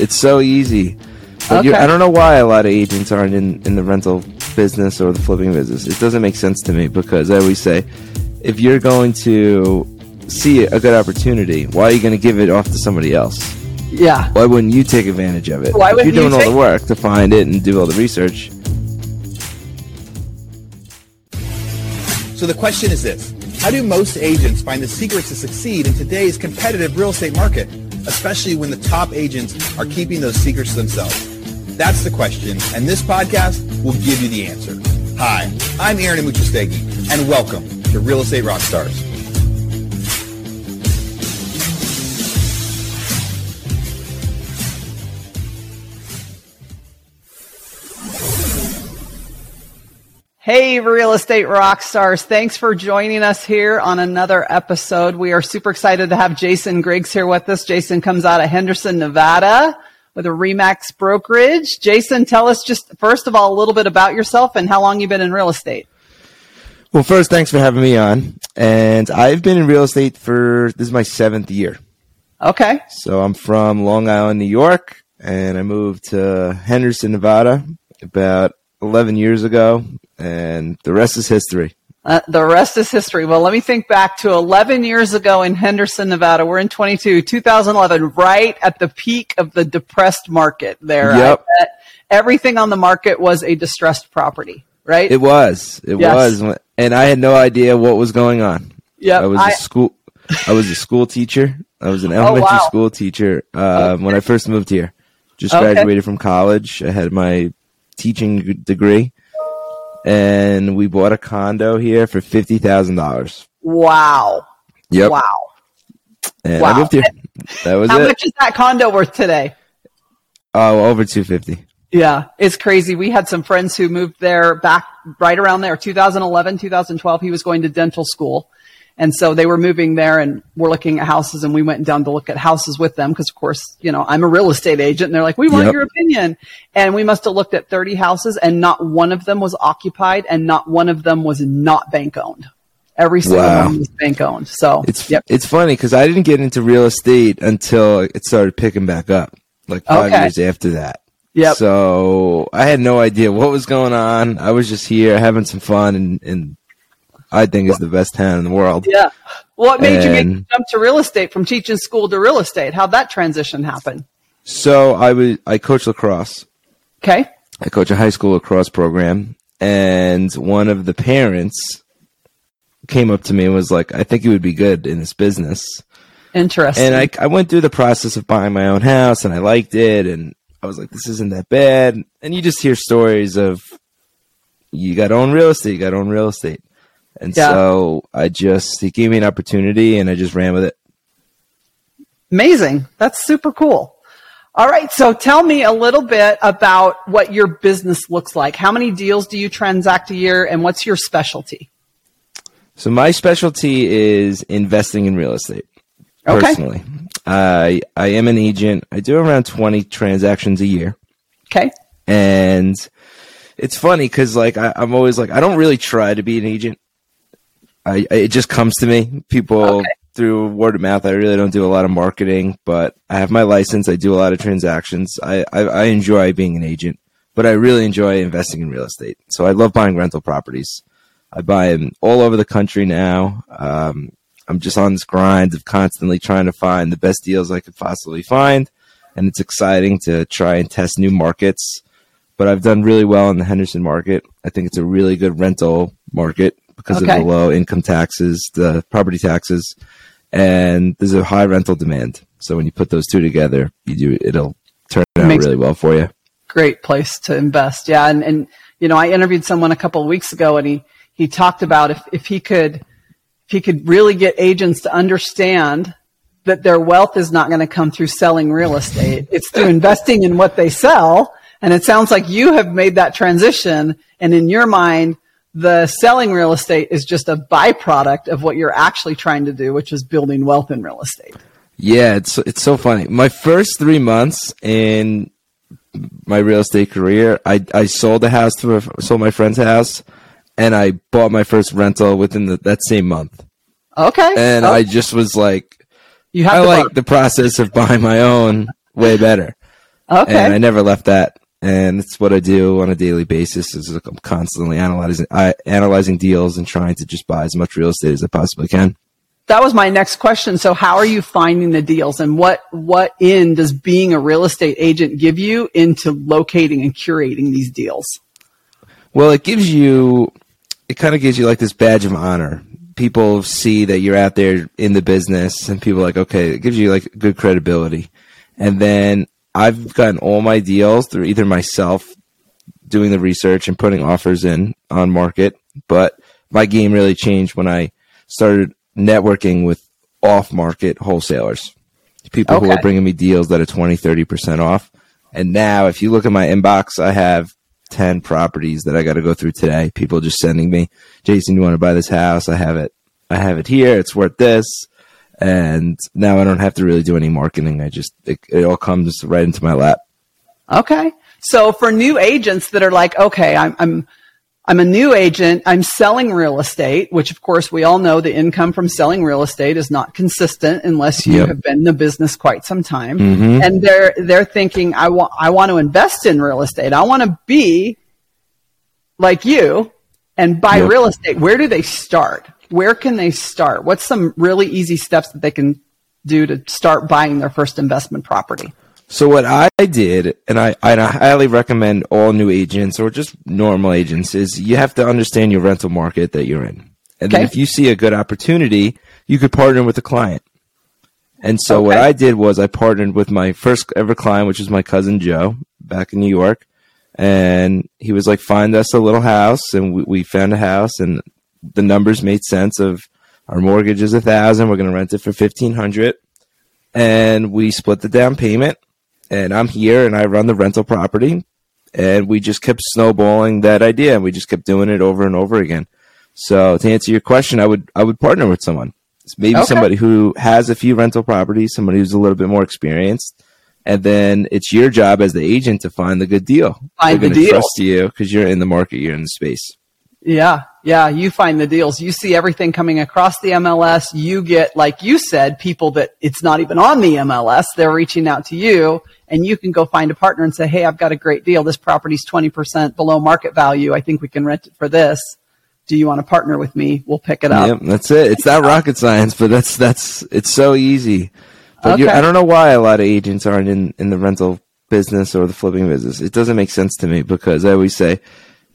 It's so easy. But you- Okay. I don't know why a lot of agents aren't in, in the rental business or the flipping business. It doesn't make sense to me because I always say, if you're going to see a good opportunity, why are you going to give it off to somebody else? Yeah. Why wouldn't you take advantage of it? Why if wouldn't you're doing you all take- the work to find it and do all the research, So the question is this. How do most agents find the secrets to succeed in today's competitive real estate market, especially when the top agents are keeping those secrets to themselves? That's the question, and this podcast will give you the answer. Hi, I'm Aaron Amuchastegui, and welcome to Real Estate Rockstars. Hey, real estate rock stars. Thanks for joining us here on another episode. We are super excited to have Jason Griggs here with us. Jason comes out of Henderson, Nevada with a Remax brokerage. Jason, tell us just first of all a little bit about yourself and how long you've been in real estate. well, first, thanks for having me on. And I've been in real estate for this is my seventh year. Okay. So I'm from Long Island, New York, and I moved to Henderson, Nevada about 11 years ago, and the rest is history. Uh, the rest is history. Well, let me think back to 11 years ago in Henderson, Nevada. We're in 22, 2011, right at the peak of the depressed market there. I Yep. everything on the market was a distressed property, right? It was, it Yes. was, and I had no idea what was going on. Yeah. I was I- a school, I was a school teacher. I was an elementary Oh, wow. school teacher uh, when I first moved here. Just Okay. graduated from college. I had my teaching degree, and we bought a condo here for fifty thousand dollars. wow. Yep. Wow. And Wow. I moved here. That was How it. much is that condo worth today? Oh, over two fifty. Yeah, it's crazy. We had some friends who moved there back right around there, 2011, 2012. He was going to dental school. And so they were moving there and we're looking at houses and we went down to look at houses with them because of course, you know, I'm a real estate agent and they're like, we want Yep. your opinion. And we must have looked at 30 houses and not one of them was occupied and not one of them was not bank owned. Every single Wow. one was bank owned. So It's yep. it's funny because I didn't get into real estate until it started picking back up, like five Okay. years after that. Yep. So I had no idea what was going on. I was just here having some fun, and, and I think it's the best town in the world. Yeah. What made you make jump to real estate from teaching school to real estate? How'd that transition happen? So I was I coach lacrosse. Okay. I coach a high school lacrosse program, and one of the parents came up to me and was like, "I think you would be good in this business." Interesting. And I, I went through the process of buying my own house and I liked it. And I was like, this isn't that bad. And you just hear stories of you got to own real estate, you got to own real estate. And Yeah. so I just, he gave me an opportunity and I just ran with it. Amazing. That's super cool. All right. So tell me a little bit about what your business looks like. How many deals do you transact a year and what's your specialty? So my specialty is investing in real estate. Okay. Personally, I I am an agent. I do around twenty transactions a year. Okay. and it's funny because like I, I'm always like I don't really try to be an agent. I, it just comes to me. People Okay. through word of mouth. I really don't do a lot of marketing, but I have my license. I do a lot of transactions. I, I I enjoy being an agent, but I really enjoy investing in real estate. So I love buying rental properties. I buy them all over the country now. Um, I'm just on this grind of constantly trying to find the best deals I could possibly find, and it's exciting to try and test new markets but I've done really well in the Henderson market. I think it's a really good rental market because Okay. of the low income taxes, the property taxes, and there's a high rental demand. So when you put those two together, you do it'll turn out really well for you. Great place to invest. Yeah. And, and, you know, I interviewed someone a couple of weeks ago and he, he talked about if, if he could, if he could really get agents to understand that their wealth is not going to come through selling real estate. It's through investing in what they sell. And it sounds like you have made that transition. And in your mind, the selling real estate is just a byproduct of what you're actually trying to do, which is building wealth in real estate. Yeah, it's it's so funny. My first three months in my real estate career, I I sold a house to a, sold my friend's house, and I bought my first rental within the, that same month. Okay. And Oh, I just was like, you have I like bug. the process of buying my own way better. Okay. And I never left that. And it's what I do on a daily basis is I'm constantly analyzing, I, analyzing deals and trying to just buy as much real estate as I possibly can. That was my next question. So how are you finding the deals and what, what in does being a real estate agent give you into locating and curating these deals? Well, it gives you, it kind of gives you like this badge of honor. People see that you're out there in the business and people are like, okay, it gives you like good credibility. And then I've gotten all my deals through either myself doing the research and putting offers in on market, but my game really changed when I started networking with off market wholesalers, people okay. who are bringing me deals that are 20, 30% off. And now, if you look at my inbox, I have 10 properties that I got to go through today. People just sending me, Jason, you want to buy this house? I have it. I have it here. It's worth this. And now I don't have to really do any marketing. I just, it, it all comes right into my lap. Okay. So for new agents that are like, okay, I'm, I'm, I'm a new agent. I'm selling real estate, which of course we all know the income from selling real estate is not consistent unless you yep. have been in the business quite some time. Mm-hmm. And they're, they're thinking, I want, I want to invest in real estate. I want to be like you and buy yep. real estate. Where do they start? Where can they start? What's some really easy steps that they can do to start buying their first investment property? So what I did, and I, I highly recommend all new agents or just normal agents, is you have to understand your rental market that you're in. And okay. then if you see a good opportunity, you could partner with a client. And so okay. what I did was I partnered with my first ever client, which was my cousin Joe back in New York. And he was like, find us a little house. And we, we found a house and the numbers made sense of our mortgage is a thousand. We're going to rent it for 1500 and we split the down payment and I'm here and I run the rental property. And we just kept snowballing that idea and we just kept doing it over and over again. So to answer your question, I would I would partner with someone. Maybe okay. somebody who has a few rental properties, somebody who's a little bit more experienced, and then it's your job as the agent to find the good deal. Find the deal. Trust you because you're in the market, you're in the space. Yeah, yeah, you find the deals. You see everything coming across the MLS. You get, like you said, people that it's not even on the MLS. They're reaching out to you and you can go find a partner and say, Hey, I've got a great deal. This property's 20% below market value. I think we can rent it for this. Do you want to partner with me? We'll pick it up. Yep, that's it. It's not rocket science, but that's, that's, it's so easy. But okay. I don't know why a lot of agents aren't in, in the rental business or the flipping business. It doesn't make sense to me because I always say,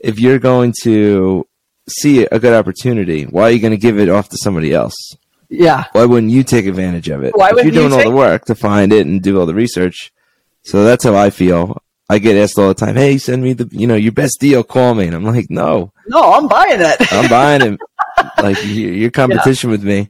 if you're going to see a good opportunity, why are you going to give it off to somebody else? Yeah. Why wouldn't you take advantage of it? Why if you're doing you all the work to find it and do all the research. So that's how I feel. I get asked all the time, "Hey, send me the, you know, your best deal. Call me." And I'm like, "No, no, I'm buying it. I'm buying it. like your competition yeah. with me."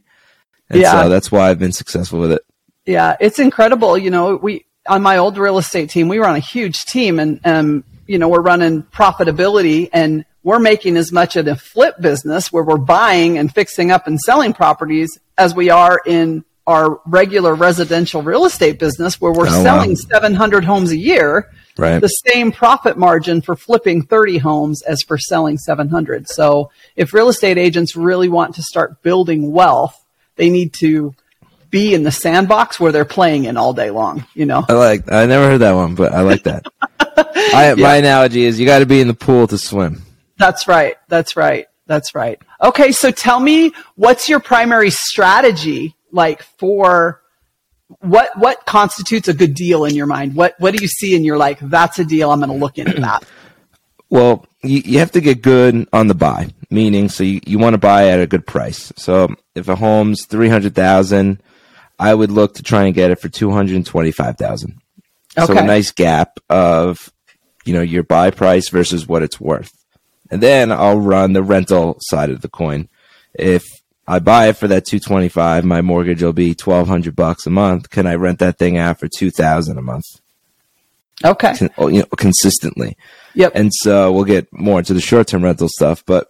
And yeah. so that's why I've been successful with it. Yeah, it's incredible. You know, we on my old real estate team, we were on a huge team, and um, you know, we're running profitability and we're making as much in a flip business where we're buying and fixing up and selling properties as we are in our regular residential real estate business where we're oh, selling wow. 700 homes a year. Right. The same profit margin for flipping 30 homes as for selling 700. So if real estate agents really want to start building wealth, they need to be in the sandbox where they're playing in all day long, you know? I like, I never heard that one, but I like that. I, yeah. My analogy is you got to be in the pool to swim. That's right. That's right. That's right. Okay. So tell me what's your primary strategy like for what, what constitutes a good deal in your mind? What, what do you see and you're like, that's a deal. I'm going to look into that. Well, you, you have to get good on the buy, meaning so you, you want to buy at a good price. So if a home's 300,000, I would look to try and get it for 225,000. Okay. So a nice gap of, you know, your buy price versus what it's worth. And then I'll run the rental side of the coin. If I buy it for that 225, my mortgage will be 1200 bucks a month. Can I rent that thing out for 2000 a month? Okay. Con- oh, you know, consistently. Yep. And so we'll get more into the short-term rental stuff, but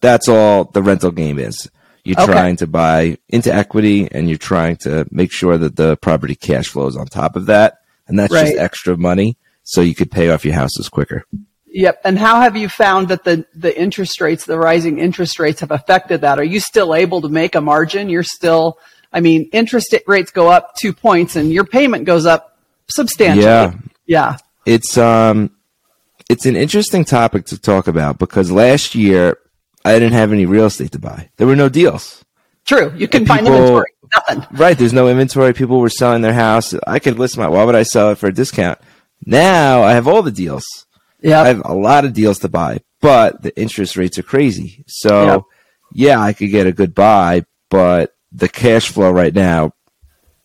that's all the rental game is. You're okay. trying to buy into equity and you're trying to make sure that the property cash flows on top of that. And that's right. just extra money so you could pay off your houses quicker. Yep. And how have you found that the, the interest rates, the rising interest rates have affected that? Are you still able to make a margin? You're still, I mean, interest rates go up two points and your payment goes up substantially. Yeah. Yeah. It's um, it's an interesting topic to talk about because last year I didn't have any real estate to buy. There were no deals. True. You can And find inventory. Nothing. Right. There's no inventory. People were selling their house. I could list my. Why would I sell it for a discount? Now I have all the deals. Yeah, I have a lot of deals to buy, but the interest rates are crazy. So, Yeah. yeah, I could get a good buy, but the cash flow right now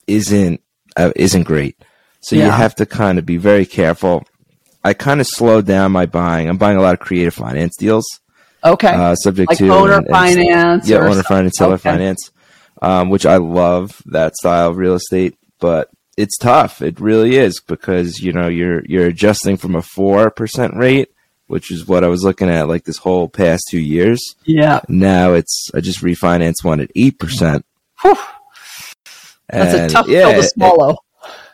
isn't uh, isn't great. So you have to kind of be very careful. I kind of slowed down my buying. I'm buying a lot of creative finance deals, Okay. uh, subject Like to owner and- and- finance yeah, owner something. finance, seller Okay. finance, um, which I love that style of real estate, but it's tough. It really is because you know you're you're adjusting from a four percent rate, which is what I was looking at like this whole past two years. yeah. Now it's I just refinanced one at eight percent. That's a tough yeah, pill to it- swallow.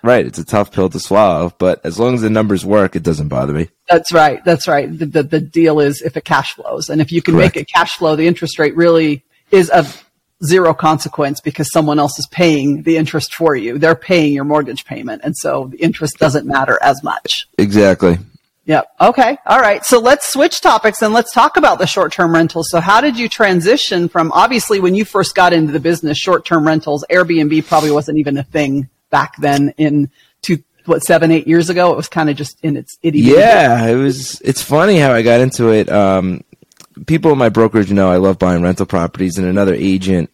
right, it's a tough pill to swallow, but as long as the numbers work, it doesn't bother me. That's right. That's right. The, the, the deal is if it cash flows. And if you can Correct. make it cash flow, the interest rate really is of zero consequence because someone else is paying the interest for you. They're paying your mortgage payment. And so the interest doesn't matter as much. Exactly. Yep. Okay. All right. So let's switch topics and let's talk about the short term rentals. So how did you transition from obviously when you first got into the business, short term rentals, Airbnb probably wasn't even a thing back then in two, what, seven, eight years ago? It was kind of just in its itty Yeah, it was. It's funny how I got into it. Um, people in my brokerage know I love buying rental properties, and another agent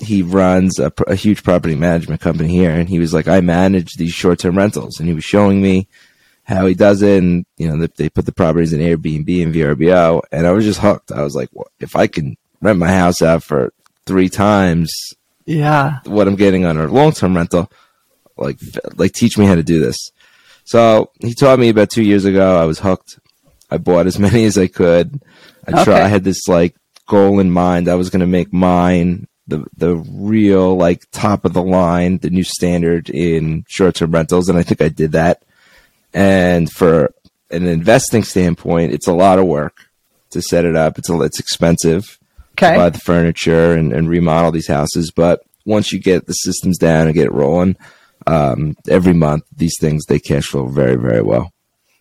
he runs a, a huge property management company here, and he was like, "I manage these short-term rentals," and he was showing me how he does it, and you know, they, they put the properties in Airbnb and VRBO, and I was just hooked. I was like, well, if I can rent my house out for three times Yeah. what I'm getting on a long term rental. Like, like teach me how to do this. So he taught me about two years ago. I was hooked. I bought as many as I could. I try. Okay. I had this like goal in mind. I was going to make mine the the real like top of the line, the new standard in short term rentals, and I think I did that. And for an investing standpoint, it's a lot of work to set it up. It's a, it's expensive Okay. buy the furniture and, and remodel these houses. But once you get the systems down and get it rolling, um, every month these things they cash flow very very well.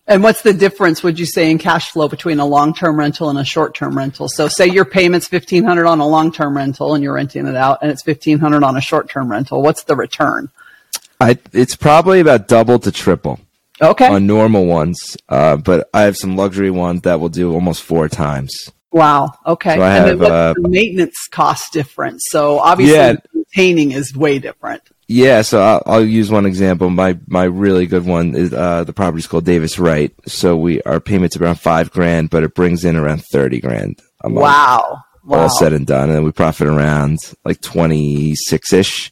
And what's the difference, would you say, in cash flow between a long-term rental and a short-term rental? So say your payment's fifteen hundred on a long-term rental and you're renting it out and it's fifteen hundred on a short-term rental. What's the return? I it's probably about double to triple Okay. on normal ones, uh, but I have some luxury ones that will do almost four times. wow. Okay. So I and then have, what's uh, the maintenance cost difference? So obviously Yeah. maintaining is way different. Yeah, so I'll, I'll use one example. My my really good one is uh, the property's called Davis Wright. So we our payments around five grand, but it brings in around thirty grand a month. Wow. Wow. All said and done, and then we profit around like twenty six ish.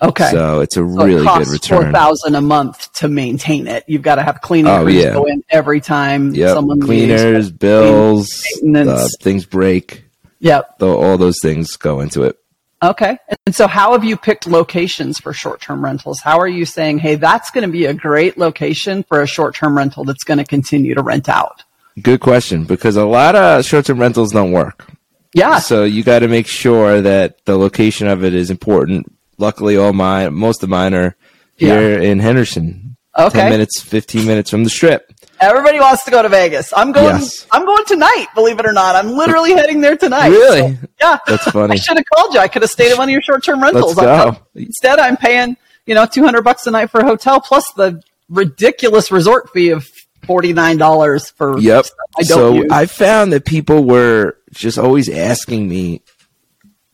okay. So it's a So really it good costs Four return. thousand a month to maintain it. You've got to have cleaning Oh, crews yeah. go in every time Yep. someone leaves. Cleaners, bills, maintenance. uh, things break. Yep. All those things go into it. Okay. And so how have you picked locations for short-term rentals? How are you saying, hey, that's going to be a great location for a short-term rental that's going to continue to rent out? Good question because a lot of short-term rentals don't work. Yeah. So you got to make sure that the location of it is important. Luckily, all mine, most of mine are here in Henderson. Okay. Ten minutes, fifteen minutes from the strip. Everybody wants to go to Vegas. I'm going, Yes. I'm going tonight, believe it or not. I'm literally heading there tonight. Really? So, yeah. That's funny. I should have called you. I could have stayed at one of your short-term rentals. Let's go. Instead, I'm paying, you know, 200 bucks a night for a hotel plus the ridiculous resort fee of $49 for Yep. stuff I don't so use. I found that people were just always asking me,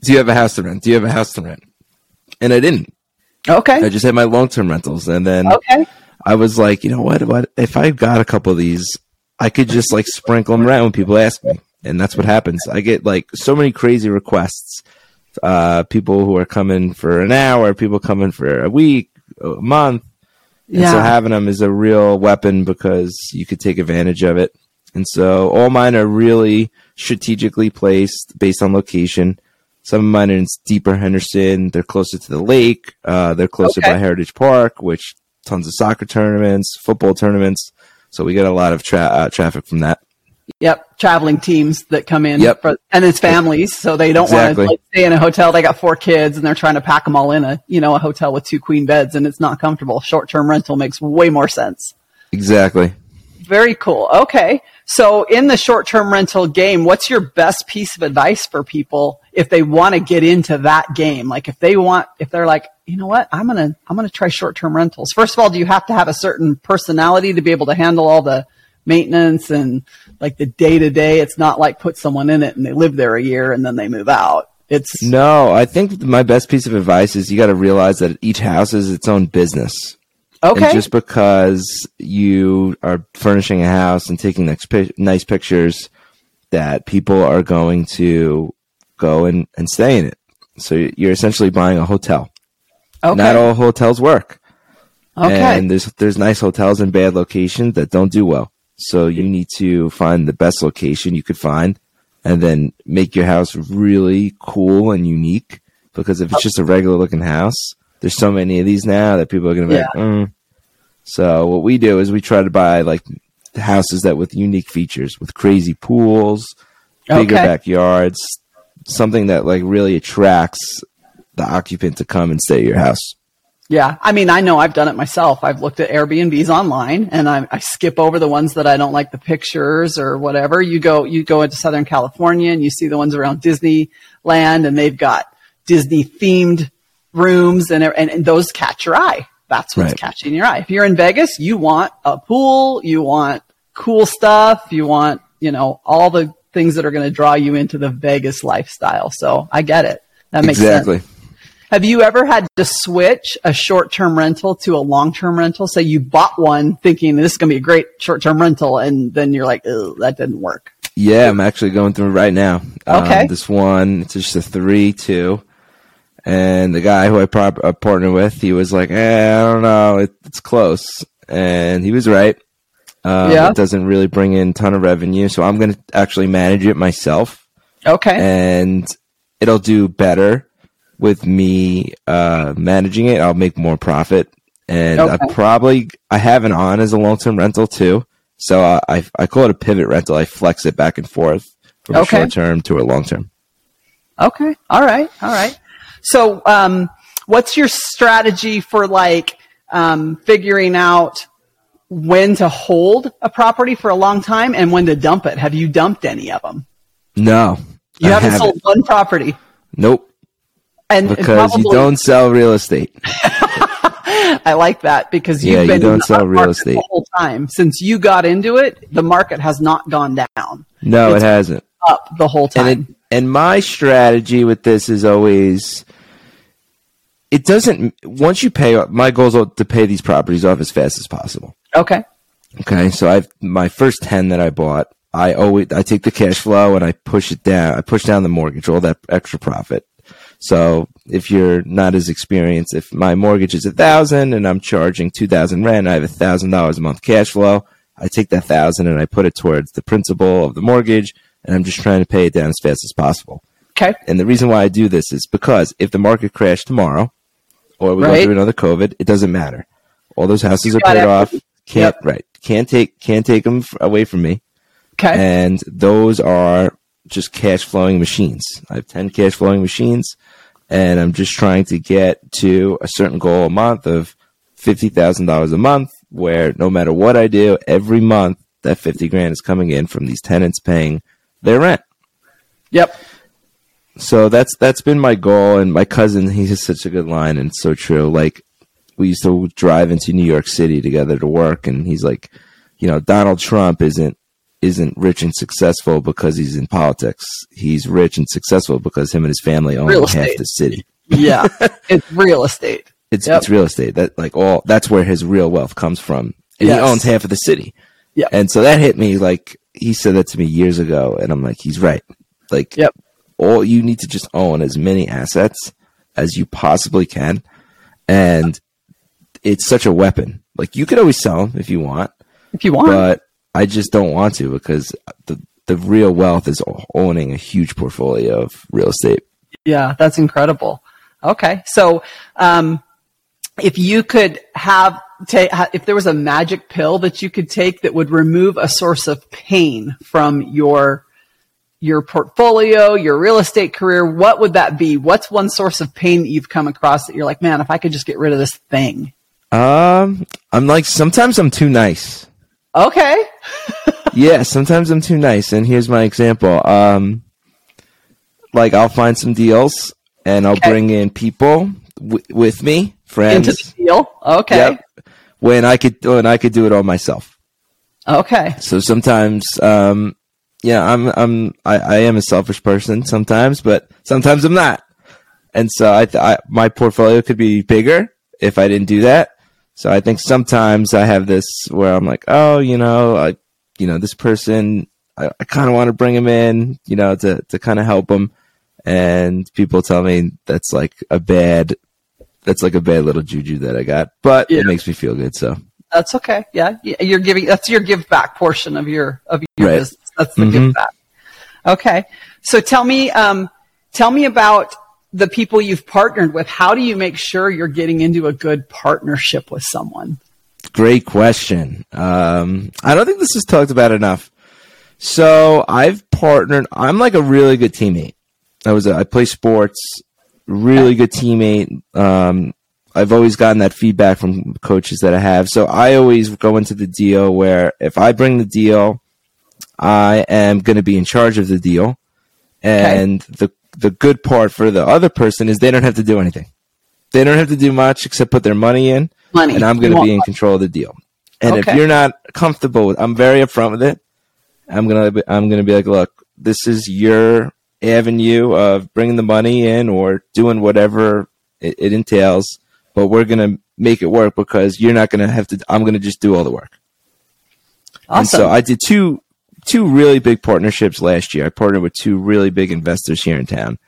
"Do you have a house to rent? Do you have a house to rent?" And I didn't. okay. I just had my long-term rentals, and then okay. I was like, you know what? What if I got a couple of these? I could just like sprinkle them around when people ask me, and that's what happens. I get like so many crazy requests. Uh, people who are coming for an hour, people coming for a week, a month, and so having them is a real weapon because you could take advantage of it. And so all mine are really strategically placed based on location. Some of mine are in deeper Henderson. They're closer to the lake. Uh, they're closer Okay. by Heritage Park, which tons of soccer tournaments, football tournaments. So we get a lot of tra- uh, traffic from that. Yep, traveling teams that come in, Yep. for, and it's families, so they don't Exactly. want to like, stay in a hotel. They got four kids, and they're trying to pack them all in a you know a hotel with two queen beds, and it's not comfortable. Short term rental makes way more sense. Exactly. Very cool. Okay. So in the short-term rental game, what's your best piece of advice for people if they want to get into that game? Like if they want, if they're like, you know what, I'm going to, I'm going to try short-term rentals. First of all, do you have to have a certain personality to be able to handle all the maintenance and like the day to day? It's not like put someone in it and they live there a year and then they move out. It's no, I think my best piece of advice is you got to realize that each house is its own business. okay. And just because you are furnishing a house and taking nice, nice pictures, that people are going to go and, and stay in it. So you're essentially buying a hotel. okay. Not all hotels work. okay. And there's there's nice hotels in bad locations that don't do well. So you need to find the best location you could find and then make your house really cool and unique. Because if it's just a regular looking house, there's so many of these now that people are gonna be like, mm. So what we do is we try to buy like houses that with unique features, with crazy pools, bigger Okay. backyards, something that like really attracts the occupant to come and stay at your house. Yeah, I mean, I know I've done it myself. I've looked at Airbnbs online, and I, I skip over the ones that I don't like the pictures or whatever. You go, you go into Southern California, and you see the ones around Disneyland, and they've got Disney themed rooms, and, and and those catch your eye. That's what's Right. catching your eye. If you're in Vegas, you want a pool, you want cool stuff, you want you know all the things that are going to draw you into the Vegas lifestyle. So I get it. That makes sense. exactly. Have you ever had to switch a short term rental to a long term rental? Say you bought one thinking this is going to be a great short term rental, and then you're like, oh, that didn't work. Yeah, I'm actually going through it right now. Okay. Um, this one, it's just a three, two. And the guy who I prop, uh, partnered with, he was like, eh, I don't know, it, it's close. And he was right. Um, Yeah. It doesn't really bring in a ton of revenue. So I'm going to actually manage it myself. Okay. And it'll do better with me uh, managing it. I'll make more profit. And I probably, I have it on as a long term rental too. So uh, I, I call it a pivot rental. I flex it back and forth from Okay. a short term to a long term. Okay. All right. All right. So, um, what's your strategy for like um, figuring out when to hold a property for a long time and when to dump it? Have you dumped any of them? No, You I haven't sold one property, Nope, and because you don't sell real estate. I like that because you've Yeah, you been don't in the sell real estate. the whole time since you got into it. The market has not gone down, No, It's it hasn't. up the whole time. And it, and my strategy with this is always it doesn't once you pay my goal is to pay these properties off as fast as possible. Okay, Okay, so I've my first ten that I bought. I always I take the cash flow and I push it down. I push down the mortgage, all that extra profit. So if you're not as experienced, if my mortgage is a thousand and I'm charging two thousand rent, I have a thousand dollars a month cash flow. I take that thousand and I put it towards the principal of the mortgage, and I'm just trying to pay it down as fast as possible. okay, And the reason why I do this is because if the market crashed tomorrow, or we go through another COVID, it doesn't matter. All those houses are got paid off. Can't Yep. right? Can't take can't take them away from me. okay, And those are just cash flowing machines. I have ten cash flowing machines, and I'm just trying to get to a certain goal a month of fifty thousand dollars a month. Where no matter what I do, every month that fifty grand is coming in from these tenants paying their rent. yep, So that's that's been my goal, and my cousin he has such a good line, and it's so true. Like we used to drive into New York City together to work, and he's like, you know, Donald Trump isn't isn't rich and successful because he's in politics. He's rich and successful because him and his family own Real half estate. the city. yeah. it's real estate. It's Yep. it's real estate. That like all that's where his real wealth comes from, and Yes. he owns half of the city. Yeah, And so that hit me like he said that to me years ago, and I'm like, he's right. Like, Yep. all you need to just own as many assets as you possibly can, and it's such a weapon. Like you could always sell them if you want, If you want, but I just don't want to because the the real wealth is owning a huge portfolio of real estate. Yeah, that's incredible. Okay. So, um, if you could have, if there was a magic pill that you could take that would remove a source of pain from your, your portfolio, your real estate career, what would that be? What's one source of pain that you've come across that you're like, man, if I could just get rid of this thing? Um, I'm like sometimes I'm too nice. Okay. yeah, sometimes I'm too nice. And here's my example. Um, like I'll find some deals and I'll Okay. bring in people w- with me, friends. Into the deal. Okay. Yep. When I could, when I could do it all myself. Okay. So sometimes, um, yeah, I'm, I'm, I, I am a selfish person sometimes, but sometimes I'm not. And so I, th- I, my portfolio could be bigger if I didn't do that. So I think sometimes I have this where I'm like, oh, you know, I, you know, this person, I, I kind of want to bring him in, you know, to, to kind of help him. And people tell me that's like a bad, that's like a bad little juju that I got, but Yeah. it makes me feel good. So That's okay. Yeah. You're giving, that's your give back portion of your, of your Right. business. That's the Mhm. give back. Okay. So tell me, um, tell me about the people you've partnered with. How do you make sure you're getting into a good partnership with someone? Great question. Um, I don't think this is talked about enough. So I've partnered. I'm like a really good teammate. I was. A, I play sports. Really good teammate. Um, I've always gotten that feedback from coaches that I have. So I always go into the deal where if I bring the deal, I am going to be in charge of the deal, and the the good part for the other person is they don't have to do anything. They don't have to do much except put their money in Money. and I'm going to be in control of the deal. And if you're not comfortable with, I'm very upfront with it. I'm gonna, be, I'm gonna be like, look, this is your avenue of bringing the money in or doing whatever it, it entails, but we're gonna make it work because you're not gonna have to. I'm gonna just do all the work. And Awesome. so I did two two really big partnerships last year. I partnered with two really big investors here in town.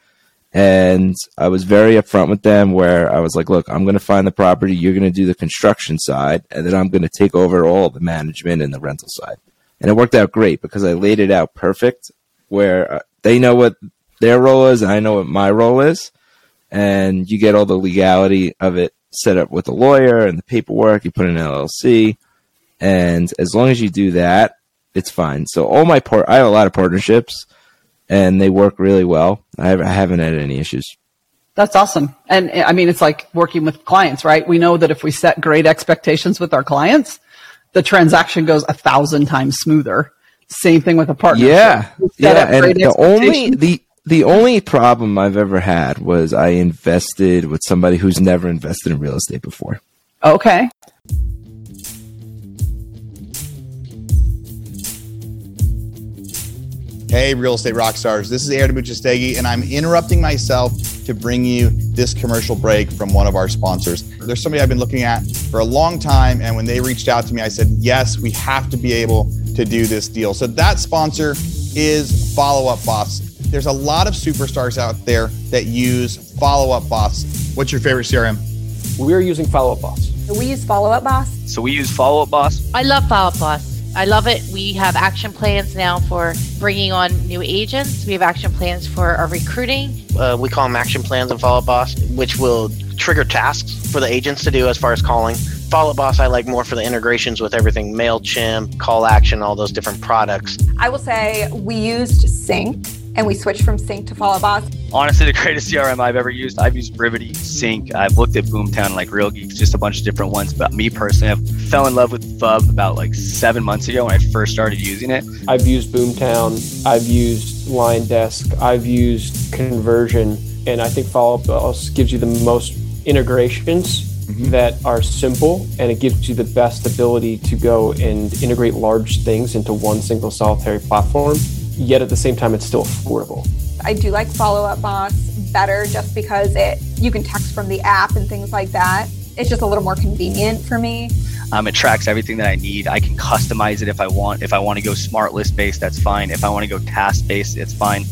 And I was very upfront with them where I was like, look, I'm going to find the property. You're going to do the construction side. And then I'm going to take over all the management and the rental side. And it worked out great because I laid it out perfect where uh, they know what their role is. And I know what my role is. And you get all the legality of it set up with a lawyer and the paperwork. You put in an LLC. And as long as you do that, it's fine. So all my part, I have a lot of partnerships, and they work really well. I, have, I haven't had any issues. That's awesome. And eh, I mean, it's like working with clients, right? We know that if we set great expectations with our clients, the transaction goes a thousand times smoother. Same thing with a partner. Yeah, yeah. And the only the the only problem I've ever had was I invested with somebody who's never invested in real estate before. Okay. Hey, real estate rock stars. This is Aaron Amuchastegui, and I'm interrupting myself to bring you this commercial break from one of our sponsors. There's somebody I've been looking at for a long time, and when they reached out to me, I said, Yes, we have to be able to do this deal. So that sponsor is Follow Up Boss. There's a lot of superstars out there that use Follow Up Boss. What's your favorite CRM? We're using Follow Up Boss. We use Follow Up Boss. So we use Follow Up Boss. I love Follow Up Boss. I love it. We have action plans now for bringing on new agents. We have action plans for our recruiting. Uh, we call them action plans and Follow Up Boss, which will trigger tasks for the agents to do as far as calling. Follow Up Boss, I like more for the integrations with everything MailChimp, Call Action, all those different products. I will say we used Sync and we switched from Sync to Follow Up Boss. honestly the greatest CRM I've ever used. I've used Brivity, Sync. I've looked at Boomtown, like Real Geeks, just a bunch of different ones. But me personally, I fell in love with Fub about like seven months ago when I first started using it. I've used Boomtown. I've used LionDesk. I've used Conversion. And I think Follow Up Boss gives you the most integrations mm-hmm. that are simple and it gives you the best ability to go and integrate large things into one single solitary platform. Yet at the same time, it's still affordable. I do like Follow Up Boss better just because it you can text from the app and things like that. It's just a little more convenient for me. Um, it tracks everything that I need. I can customize it if I want. If I want to go smart list based, that's fine. If I want to go task based, it's fine.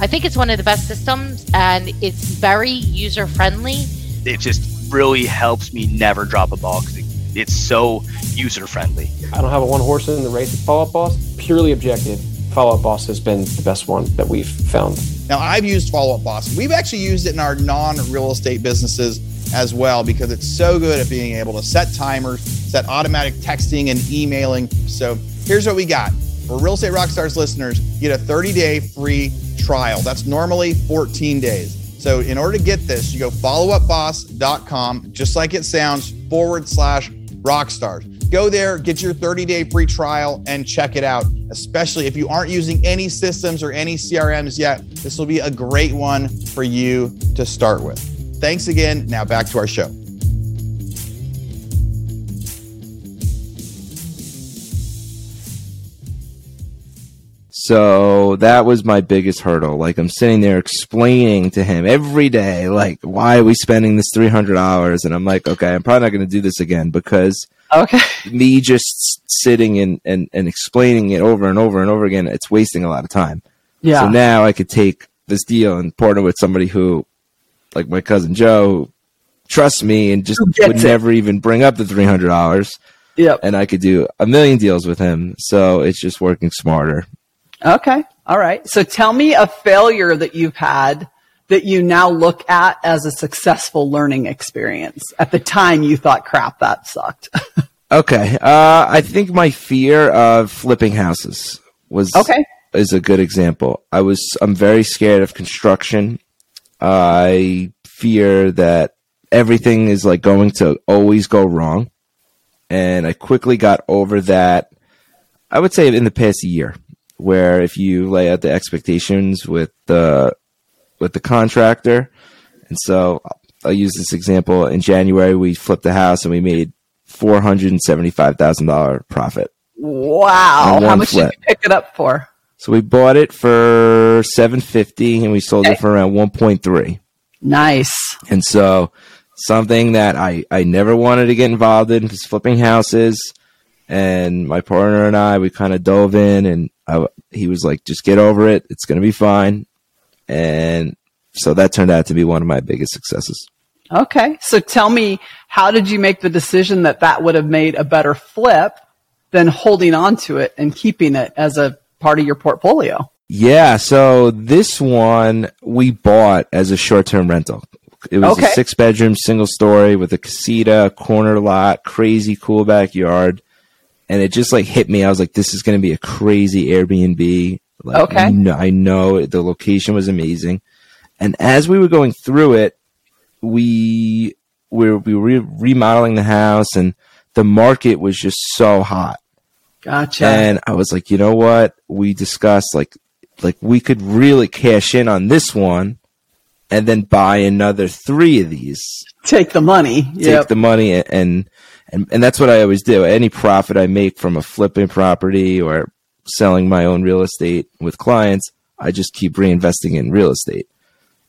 I think it's one of the best systems and it's very user friendly. It just really helps me never drop a ball because it, it's so user friendly. I don't have a one horse in the race with Follow Up Boss. Purely objective, Follow Up Boss has been the best one that we've found. Now, I've used Follow Up Boss. We've actually used it in our non real estate businesses as well because it's so good at being able to set timers, set automatic texting and emailing. So here's what we got. For Real Estate Rockstars listeners, get a 30 day free trial. That's normally 14 days. So in order to get this, you go followupboss.com, just like it sounds, forward slash rockstars. Go there, get your 30 day free trial, and check it out. Especially if you aren't using any systems or any CRMs yet, this will be a great one for you to start with. Thanks again. Now back to our show. So that was my biggest hurdle. Like I'm sitting there explaining to him every day, like, why are we spending this three hundred hours? And I'm like, okay, I'm probably not going to do this again because Okay. me just sitting and, and, and explaining it over and over and over again, it's wasting a lot of time. Yeah. So now I could take this deal and partner with somebody who, like my cousin Joe, trusts me and just would it. never even bring up the three hundred dollars, yep. and I could do a million deals with him. So it's just working smarter. Okay. All right. So tell me a failure that you've had that you now look at as a successful learning experience. At the time you thought, crap, that sucked. Okay. Uh, I think my fear of flipping houses was Okay. is a good example. I was I'm very scared of construction. I fear that everything is like going to always go wrong, and I quickly got over that. I would say in the past year, where if you lay out the expectations with the with the contractor, and so I'll use this example. In January, we flipped the house and we made four hundred and seventy five thousand dollar profit. wow. How much flip. did you pick it up for? So we bought it for seven fifty and we sold it for around one point three. Nice. And so something that I, I never wanted to get involved in was flipping houses. And my partner and I, we kind of dove in and I, he was like, just get over it. It's going to be fine. And so that turned out to be one of my biggest successes. Okay. So tell me, how did you make the decision that that would have made a better flip than holding on to it and keeping it as a part of your portfolio? Yeah, so this one we bought as a short term rental. It was Okay. a six bedroom, single story with a casita, corner lot, crazy cool backyard. And it just like hit me. I was like, this is going to be a crazy Airbnb. Like, Okay. I know, I know the location was amazing. And as we were going through it, we were, we were remodeling the house and the market was just so hot. Gotcha. And I was like, you know what? We discussed like like we could really cash in on this one and then buy another three of these. Take the money. Take Yep. the money and and and that's what I always do. Any profit I make from a flipping property or selling my own real estate with clients, I just keep reinvesting in real estate.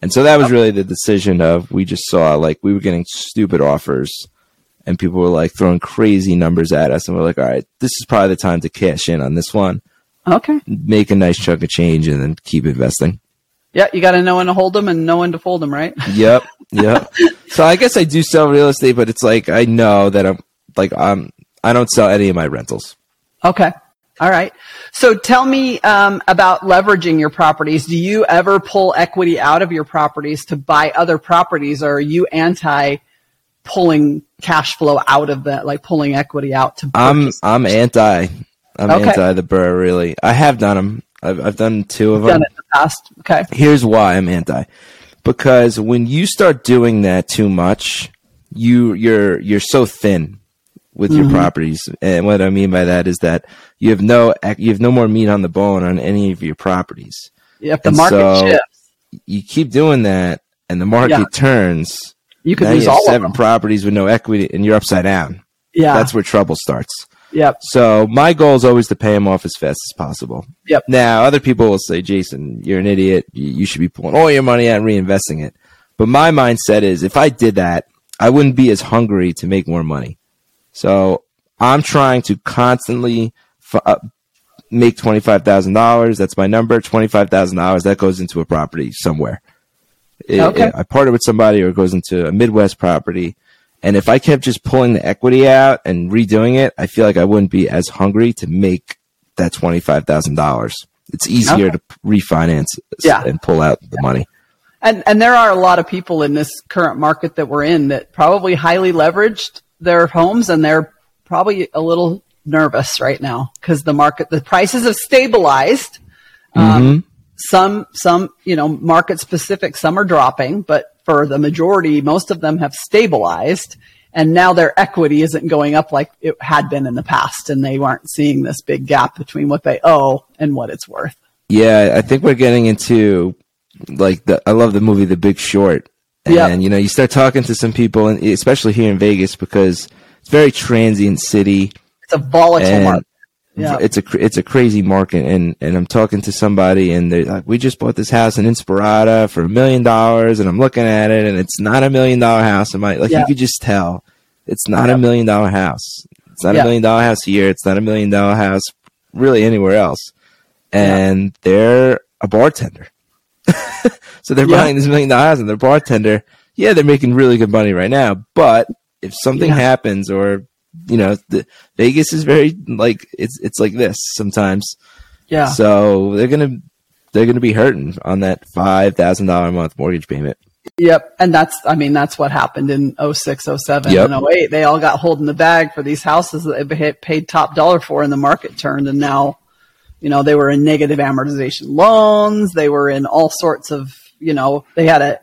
And so that was really the decision of we just saw like we were getting stupid offers and people were like throwing crazy numbers at us and we're like, all right, this is probably the time to cash in on this one, okay. make a nice chunk of change and then keep investing. Yeah. You got to know when to hold them and know when to fold them, right? Yep. Yep. so I guess I do sell real estate, but it's like I know that I'm like I'm I don't sell any of my rentals. Okay. All right. So tell me um, about leveraging your properties. Do you ever pull equity out of your properties to buy other properties, or are you anti pulling cash flow out of that, like pulling equity out to I'm purchase? I'm anti. I'm Okay. anti the BRRRR. Really, I have done them. I've I've done two of them. done it in the past? Okay. Here's why I'm anti. Because when you start doing that too much, you you're you're so thin with Mm-hmm. your properties. And what I mean by that is that you have no you have no more meat on the bone on any of your properties. Yeah, if the And market so- shifts, You keep doing that and the market Yeah. turns. you could lose you all seven properties with no equity and you're upside down. Yeah. That's where trouble starts. yep. So my goal is always to pay them off as fast as possible. Yep. Now other people will say, Jason, you're an idiot. You should be pulling all your money out and reinvesting it. But my mindset is, if I did that, I wouldn't be as hungry to make more money. So I'm trying to constantly f- uh, make twenty five thousand dollars. That's my number. Twenty five thousand dollars that goes into a property somewhere. It- Okay. it- I partner with somebody, or it goes into a Midwest property. And if I kept just pulling the equity out and redoing it, I feel like I wouldn't be as hungry to make that twenty five thousand dollars. It's easier Okay. to refinance Yeah. and pull out the money. And and there are a lot of people in this current market that we're in that probably highly leveraged their homes and they're probably a little nervous right now because the market the prices have stabilized. Um, some some you know market specific some are dropping, but for the majority, most of them have stabilized. and now their equity isn't going up like it had been in the past, and they weren't seeing this big gap between what they owe and what it's worth. Yeah, I think we're getting into like the. I love the movie The Big Short, and you know, you start talking to some people, and especially here in Vegas, because it's a very transient city. It's a volatile market. Yeah. it's a it's a crazy market and and I'm talking to somebody and they're like we just bought this house in Inspirada for a million dollars and I'm looking at it and it's not a million dollar house. And my like Yeah. you could just tell. It's not a million dollar house. It's not a million dollar house here. It's not a million dollar house really anywhere else. And they're a bartender so they're Yeah. buying this million dollar house and they're bartender yeah they're making really good money right now but if something Yeah. happens or you know the, Vegas is very like it's it's like this sometimes yeah. so they're gonna they're gonna be hurting on that five thousand dollar a month mortgage payment. Yep. And that's, I mean, that's what happened in 06, 07, Yep. and 08. They all got holding the bag for these houses that they paid top dollar for and the market turned. And now, you know, they were in negative amortization loans. They were in all sorts of, you know, they had a,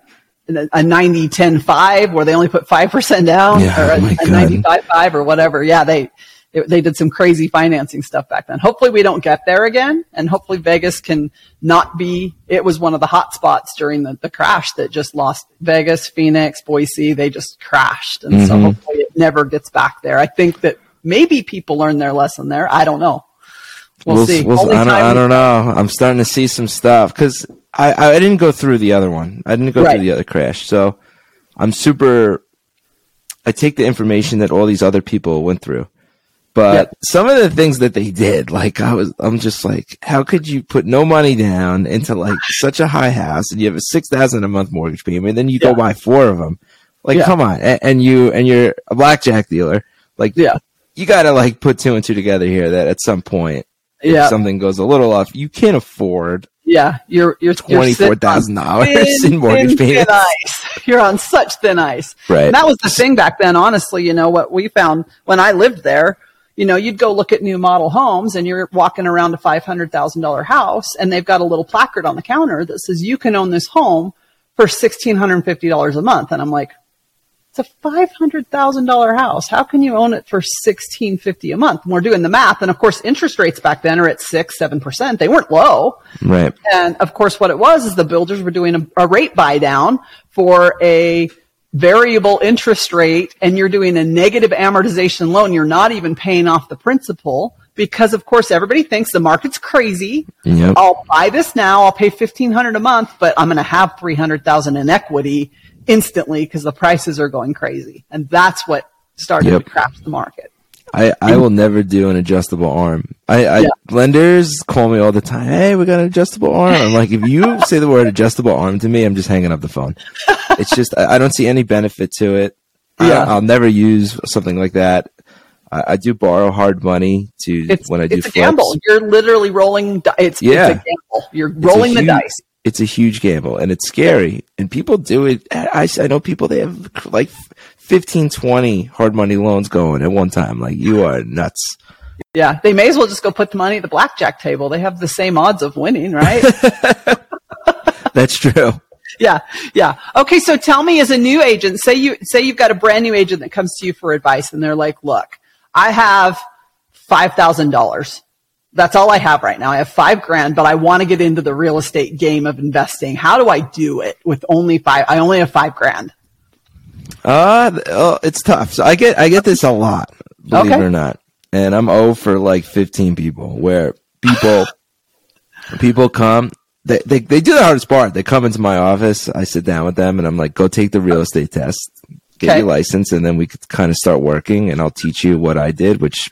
a 90 10 5 where they only put 5% down Yeah, or a, a 95 5 or whatever. Yeah. They, it- they did some crazy financing stuff back then. Hopefully we don't get there again and hopefully Vegas can not be, it was one of the hot spots during the, the crash that just lost Vegas, Phoenix, Boise. They just crashed. And so Mhm. hopefully it never gets back there. I think that maybe people learned their lesson there. I don't know. We'll, see. we'll- I, don't, I don't know. I'm starting to see some stuff because I, I didn't go through the other one. I didn't go Right. through the other crash. So I'm super. I take the information that all these other people went through. But Yep. some of the things that they did, like I was, I'm just like, how could you put no money down into like such a high house and you have a six thousand a month mortgage payment, and then you Yeah. go buy four of them? Like, Yeah. come on, and, and you and you're a blackjack dealer, like, Yeah. you got to like put two and two together here. That at some point, if Yeah. something goes a little off, you can't afford Yeah, you're you're twenty four sitting dollars in mortgage payments. You're on such thin ice. Right. And that was the thing back then. Honestly, you know what we found when I lived there. You know, you'd go look at new model homes, and you're walking around a five hundred thousand dollar house, and they've got a little placard on the counter that says you can own this home for sixteen hundred and fifty dollars a month. And I'm like, it's a five hundred thousand dollar house. How can you own it for sixteen fifty a month? And we're doing the math, and of course, interest rates back then are at six, seven percent. They weren't low. Right. And of course, what it was is the builders were doing a, a rate buy down for a variable interest rate and you're doing a negative amortization loan. You're not even paying off the principal because of course everybody thinks the market's crazy. Yep. I'll buy this now. I'll pay 1500 a month, but I'm going to have 300,000 in equity instantly because the prices are going crazy. And that's what started Yep. to crash the market. I, I will never do an adjustable arm. I, I Yeah. lenders call me all the time. Hey, we got an adjustable arm. I'm like, if you say the word adjustable arm to me, I'm just hanging up the phone. It's just I, I don't see any benefit to it. Yeah. I, will never use something like that. I, I do borrow hard money to It's, when I do it's a flips. gamble. You're literally rolling. di- It's, Yeah. it's a gamble. You're rolling the dice. It's a huge gamble and it's scary. And people do it. I, I know people, they have like 15, 20 hard money loans going at one time. Like, you are nuts. Yeah, they may as well just go put the money at the blackjack table. They have the same odds of winning, right? That's true. yeah, yeah. Okay, so tell me, as a new agent, say you say you've got a brand new agent that comes to you for advice, and they're like, "Look, I have five thousand dollars. That's all I have right now. I have five grand, but I want to get into the real estate game of investing. How do I do it with only five? I only have five grand. Uh, oh, it's tough. So I get I get this a lot, believe Okay. it or not. And I'm O for like 15 people where people people come they, they they do the hardest part. They come into my office, I sit down with them and I'm like, go take the real estate test, get Okay. your license, and then we could kind of start working and I'll teach you what I did, which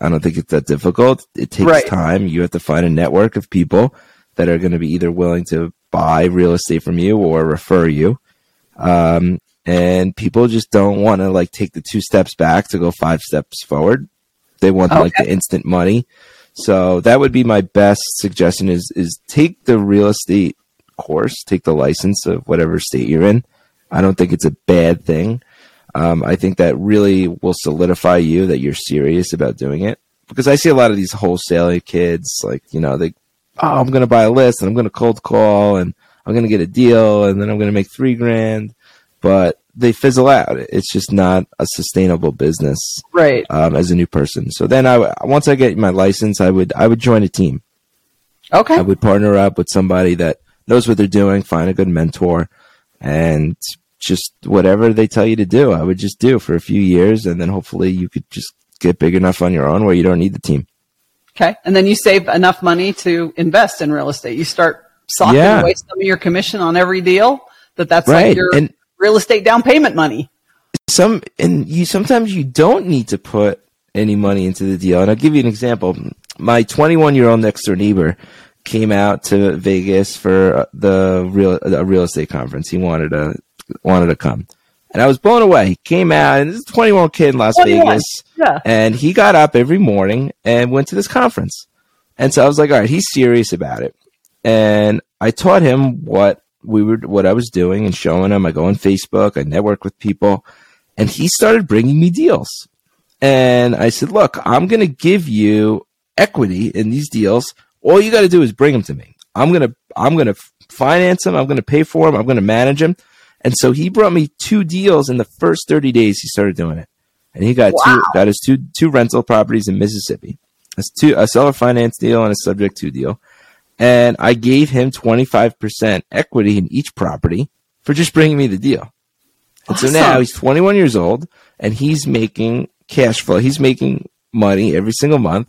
I don't think it's that difficult. It takes Right. time. You have to find a network of people that are going to be either willing to buy real estate from you or refer you um, and people just don't want to like take the two steps back to go five steps forward. They want like the instant money. So that would be my best suggestion is is take the real estate course, take the license of whatever state you're in. I don't think it's a bad thing. Um, I think that really will solidify you that you're serious about doing it because I see a lot of these wholesaler kids like you know they oh I'm gonna buy a list and I'm gonna cold call and I'm gonna get a deal and then I'm gonna make three grand but they fizzle out. It's just not a sustainable business Right. um, as a new person. So then I once I get my license, I would I would join a team. Okay. I would partner up with somebody that knows what they're doing, find a good mentor, and just whatever they tell you to do, I would just do for a few years, and then hopefully you could just get big enough on your own where you don't need the team. Okay. And then you save enough money to invest in real estate. You start socking Yeah. away some of your commission on every deal. That that's Right. like your And- real estate down payment money. some and you sometimes you don't need to put any money into the deal. And I'll give you an example. My 21 year old next door neighbor came out to Vegas for the real a real estate conference. He wanted to wanted to come, and I was blown away. He came out, and this is a 21 kid in Las 21, Vegas, yeah. and he got up every morning and went to this conference. And so I was like, all right, he's serious about it. And I taught him what we were, what I was doing and showing him. I go on Facebook, I network with people, and he started bringing me deals. And I said, look, I'm going to give you equity in these deals. All you got to do is bring them to me. I'm going to, I'm going to finance them. I'm going to pay for them. I'm going to manage them. And so he brought me two deals in the first 30 days he started doing it. And he got two, got his two, two rental properties in Mississippi. That's two, a seller finance deal and a subject to deal. And I gave him 25% equity in each property for just bringing me the deal. And so now he's 21 years old and he's making cash flow. He's making money every single month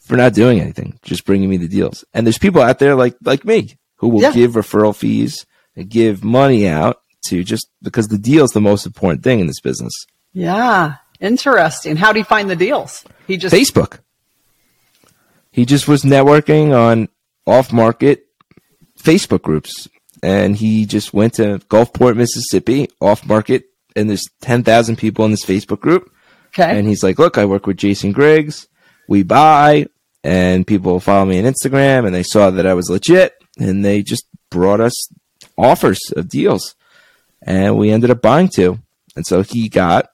for not doing anything, just bringing me the deals. And there's people out there like, like me who will Yeah. give referral fees and give money out to just because the deal is the most important thing in this business. Yeah. Interesting. How do you find the deals? He just Facebook. He just was networking on off market Facebook groups. And he just went to Gulfport, Mississippi, off market, and there's 10,000 people in this Facebook group. okay. And he's like, Look, I work with Jason Griggs. We buy, and people follow me on Instagram, and they saw that I was legit, and they just brought us offers of deals. And we ended up buying two. And so he got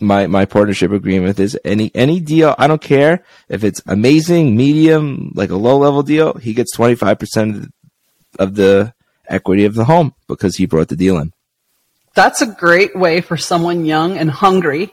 my my partnership agreement is any any deal. I don't care if it's amazing, medium, like a low level deal. He gets twenty five percent of the equity of the home because he brought the deal in. That's a great way for someone young and hungry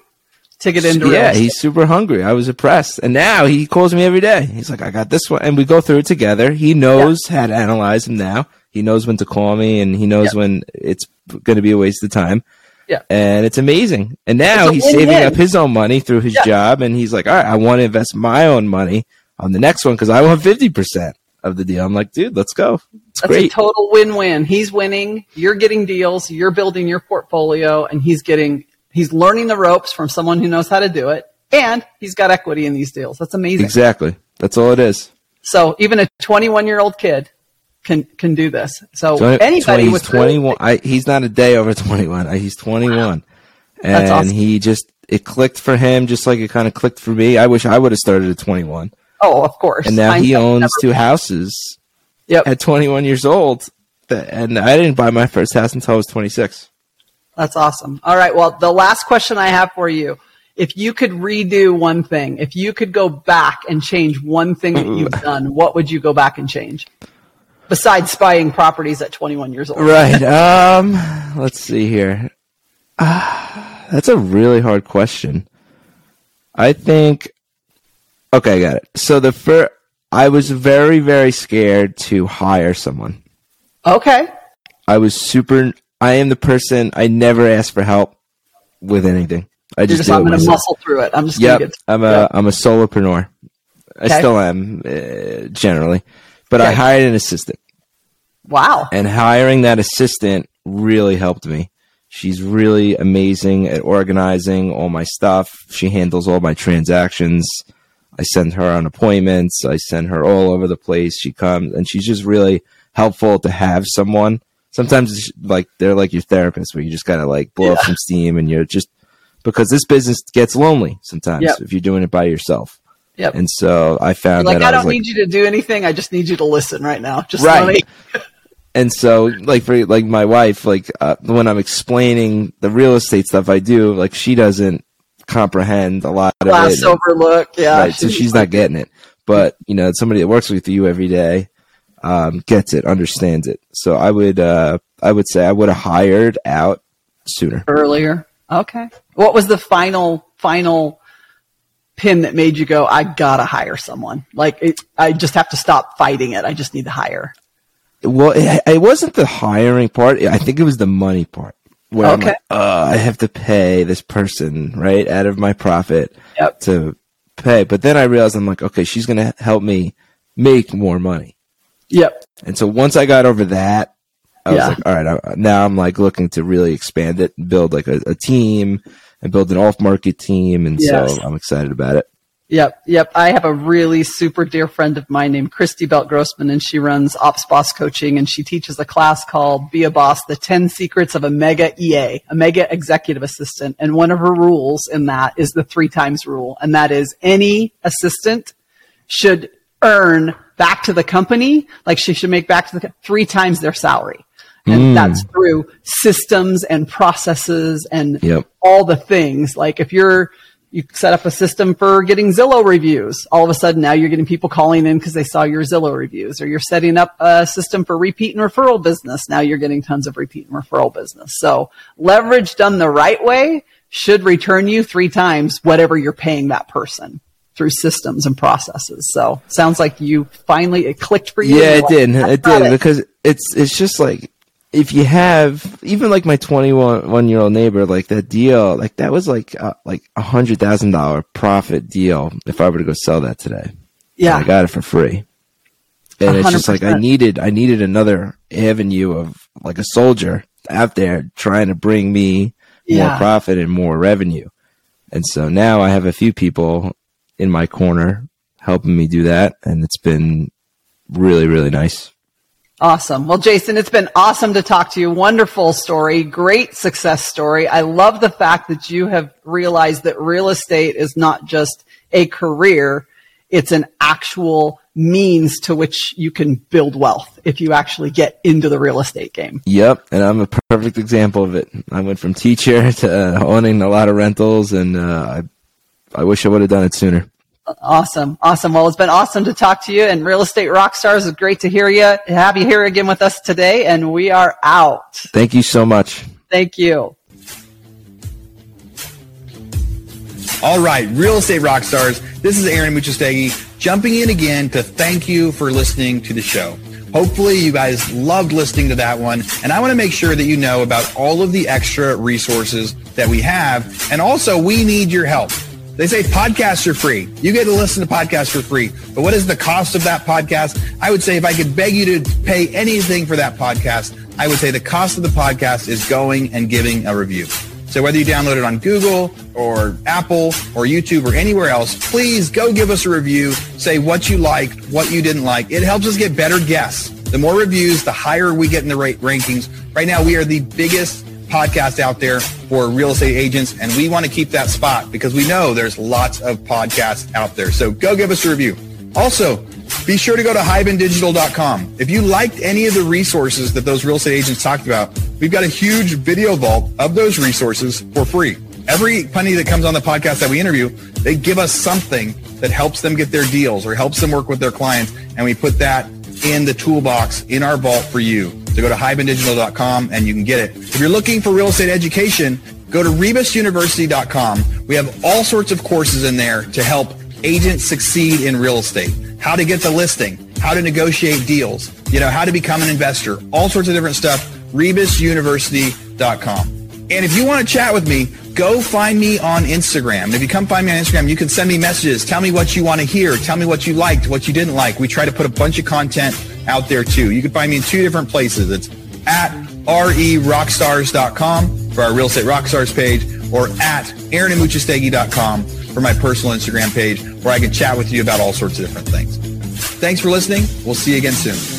to get into yeah, he's super hungry. I was impressed, and now he calls me every day. He's like, "I got this one," and we go through it together. He knows how to analyze them now. He knows when to call me, and he knows when it's going to be a waste of time. Yeah. and it's amazing. And now he's saving up his own money through his Yeah. job, and he's like, "All right, I want to invest my own money on the next one because I want fifty percent of the deal." I'm like, "Dude, let's go. It's That's a great." total win-win. He's winning, you're getting deals, you're building your portfolio, and he's getting he's learning the ropes from someone who knows how to do it, and he's got equity in these deals. That's amazing. exactly. That's all it is. So even a 21 year old kid can can do this. So 20 anybody he's with 21 I, he's not a day over 21 I, he's 21 and That's awesome. he just it clicked for him just like it kind of clicked for me i wish i would have started at 21 oh, of course. and now he owns two houses Yep, at 21 years old and i didn't buy my first house until i was 26 that's awesome. All right. Well, the last question I have for you. If you could redo one thing, if you could go back and change one thing that you've done, what would you go back and change? Besides spying properties at 21 years old. right um let's see here Ah, that's a really hard question i think okay i got it so the first i was very very scared to hire someone Okay. I was super. I am the person. I never ask for help with anything. I just, just, I'm going to muscle through it. I'm just Yep, going to get. I'm a Yep. am a solopreneur. I still am uh, generally, but I hired an assistant, Wow. and hiring that assistant really helped me. She's really amazing at organizing all my stuff. She handles all my transactions. I send her on appointments. I send her all over the place. She comes, and she's just really helpful to have someone. Sometimes it's like they're like your therapist, where you just gotta like blow off some steam, and you're just because this business gets lonely sometimes Yep. if you're doing it by yourself. Yep. And so I found like that I I don't like, need you to do anything. I just need you to listen right now. Just Right. me- and so like for like my wife like uh, when i'm explaining the real estate stuff i do like she doesn't comprehend a lot of glass it overlook. Yeah. right, so she's not getting it but you know somebody that works with you every day um, gets it understands it so i would uh, i would say i would have hired out sooner. earlier. Okay. What was the final final pin that made you go, I gotta hire someone? Like, it, I just have to stop fighting it. I just need to hire. Well, it, it wasn't the hiring part. I think it was the money part. Where I'm Okay. like, uh, I have to pay this person right out of my profit Yep. to pay. But then I realized I'm like, okay, she's gonna help me make more money. Yep. And so once I got over that, I Yeah. was like, all right, I, now I'm like looking to really expand it, build like a, a team, and build an off market team. And Yes. so I'm excited about it. Yep, yep. I have a really super dear friend of mine named Christy Belt Grossman, and she runs Ops Boss Coaching, and she teaches a class called Be a Boss: The Ten Secrets of a Mega EA, a Mega Executive Assistant. And one of her rules in that is the three times rule, and that is any assistant should earn back to the company, like she should make back to the three times their salary. And mm. that's through systems and processes and Yep. all the things. Like if you're, you set up a system for getting Zillow reviews, all of a sudden now you're getting people calling in because they saw your Zillow reviews, or you're setting up a system for repeat and referral business. Now you're getting tons of repeat and referral business. So leverage done the right way should return you three times whatever you're paying that person through systems and processes. So sounds like you finally, it clicked for you. Yeah, it like, did. It did because it's it's just like if you have even like my 21 one year old neighbor, like that deal, like that was like uh, like a hundred thousand dollar profit deal if I were to go sell that today. Yeah. And I got it for free. And it's just like I needed I needed another avenue of like a soldier out there trying to bring me more profit and more revenue. And so now I have a few people in my corner helping me do that and it's been really really nice. Awesome. Well, Jason, it's been awesome to talk to you. Wonderful story. Great success story. I love the fact that you have realized that real estate is not just a career. It's an actual means to which you can build wealth if you actually get into the real estate game. Yep, and I'm a perfect example of it. I went from teacher to owning a lot of rentals, and uh, I I wish I would have done it sooner. Awesome. Awesome. Well, it's been awesome to talk to you and real estate rock stars. It's great to hear you, have you here again with us today. And we are out. Thank you so much. Thank you. All right, real estate rock stars. This is Aaron Amuchastegui jumping in again to thank you for listening to the show. Hopefully you guys loved listening to that one. And I want to make sure that you know about all of the extra resources that we have. And also we need your help. They say podcasts are free. You get to listen to podcasts for free. But what is the cost of that podcast? I would say if I could beg you to pay anything for that podcast, I would say the cost of the podcast is going and giving a review. So whether you download it on Google or Apple or YouTube or anywhere else, please go give us a review. Say what you liked, what you didn't like. It helps us get better guests. The more reviews, the higher we get in the rankings. Right now, we are the biggest podcast out there for real estate agents, and we want to keep that spot because we know there's lots of podcasts out there. So go give us a review. Also, be sure to go to hibandigital.com. If you liked any of the resources that those real estate agents talked about, we've got a huge video vault of those resources for free. Every penny that comes on the podcast that we interview, they give us something that helps them get their deals or helps them work with their clients. And we put that in the toolbox in our vault for you. So go to hibandigital.com and you can get it. If you're looking for real estate education, go to rebusuniversity.com. We have all sorts of courses in there to help agents succeed in real estate. How to get the listing, how to negotiate deals, you know, how to become an investor, all sorts of different stuff. rebusuniversity.com. And if you want to chat with me, go find me on Instagram. If you come find me on Instagram, you can send me messages. Tell me what you want to hear. Tell me what you liked, what you didn't like. We try to put a bunch of content out there too. You can find me in two different places. It's at rerockstars.com for our real estate rockstars page or at aaronamuchastegui.com for my personal Instagram page where I can chat with you about all sorts of different things. Thanks for listening. We'll see you again soon.